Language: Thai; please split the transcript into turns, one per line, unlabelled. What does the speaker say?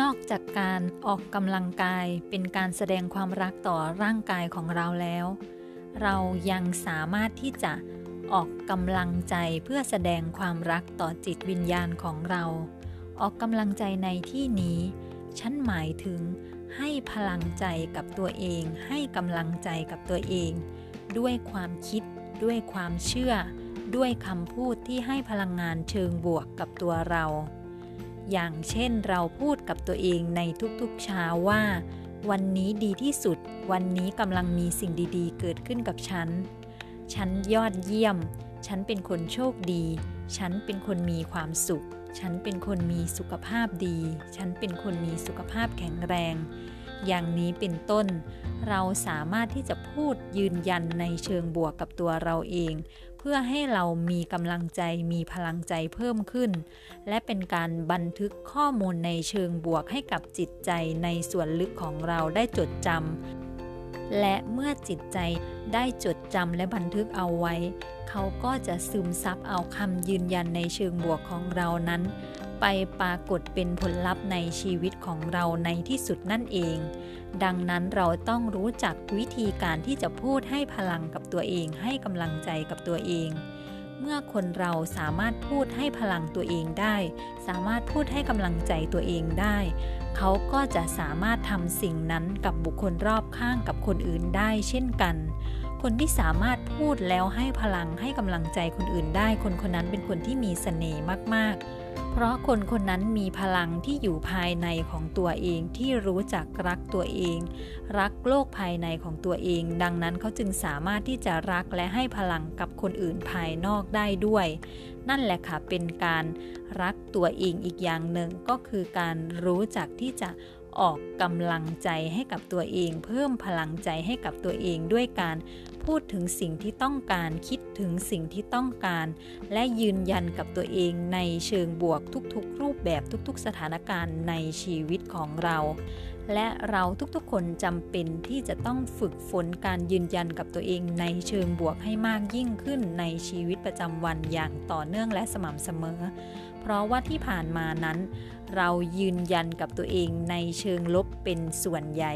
นอกจากการออกกำลังกายเป็นการแสดงความรักต่อร่างกายของเราแล้ว เรายังสามารถที่จะออกกำลังใจเพื่อแสดงความรักต่อจิตวิญญาณของเรา ออกกำลังใจในที่นี้ ฉันหมายถึงให้พลังใจกับตัวเอง ให้กำลังใจกับตัวเอง ด้วยความคิด ด้วยความเชื่อ ด้วยคำพูดที่ให้พลังงานเชิงบวกกับตัวเรา อย่างเช่นเราพูดกับตัวเองในทุกๆเช้าว่า วันนี้ดีที่สุด วันนี้กำลังมีสิ่งดีๆ เกิดขึ้นกับฉัน ฉันยอดเยี่ยม ฉันเป็นคนโชคดี ฉันเป็นคนมีความสุข ฉันเป็นคนมีสุขภาพดี ฉันเป็นคนมีสุขภาพแข็งแรง อย่างนี้เป็นต้น เราสามารถที่จะพูดยืนยันในเชิงบวกกับตัวเราเอง เพื่อให้เรามีกำลังใจมีพลังใจเพิ่มขึ้น และเป็นการบันทึกข้อมูลในเชิงบวกให้กับจิตใจในส่วนลึกของเราได้จดจำและเมื่อจิตใจได้จดจำและบันทึกเอาไว้ เขาก็จะซึมซับเอาคำยืนยันในเชิงบวกของเรานั้น ไปปรากฏเป็นผลลัพธ์ในชีวิตของเราในที่สุดนั่นเอง ดังนั้นเราต้องรู้จักวิธีการที่จะพูดให้พลังกับตัวเอง ให้กำลังใจกับตัวเอง เมื่อคนเราสามารถพูดให้พลังตัวเองได้ สามารถพูดให้กำลังใจตัวเองได้ เขาก็จะสามารถทำสิ่งนั้นกับบุคคลรอบข้างกับคนอื่นได้เช่นกัน คนที่สามารถพูดแล้วให้พลังให้กำลังใจคนอื่นได้ คนคนนั้นเป็นคนที่มีเสน่ห์มาก ๆ เพราะคนคนนั้นมีพลังที่อยู่ภายในของตัวเองที่รู้จักรักตัวเอง รักโลกภายในของตัวเอง ดังนั้นเขาจึงสามารถที่จะรักและให้พลังกับคนอื่นภายนอกได้ด้วย นั่นแหละค่ะเป็นการรักตัวเองอีกอย่างหนึ่งก็คือการรู้จักที่จะออกกำลังใจให้กับตัวเอง เพิ่มพลังใจให้กับตัวเองด้วยการ พูดถึงสิ่งที่ต้องการคิดถึงสิ่งที่ต้องการ และยืนยันกับตัวเองในเชิงบวกทุกๆ รูปแบบทุกๆ สถานการณ์ในชีวิตของเรา และเราทุกๆ คนจำเป็นที่จะต้องฝึกฝนการยืนยันกับตัวเองในเชิงบวกให้มากยิ่งขึ้นในชีวิตประจำวันอย่างต่อเนื่องและสม่ำเสมอ เพราะว่าที่ผ่านมานั้น เรายืนยันกับตัวเองในเชิงลบเป็นส่วนใหญ่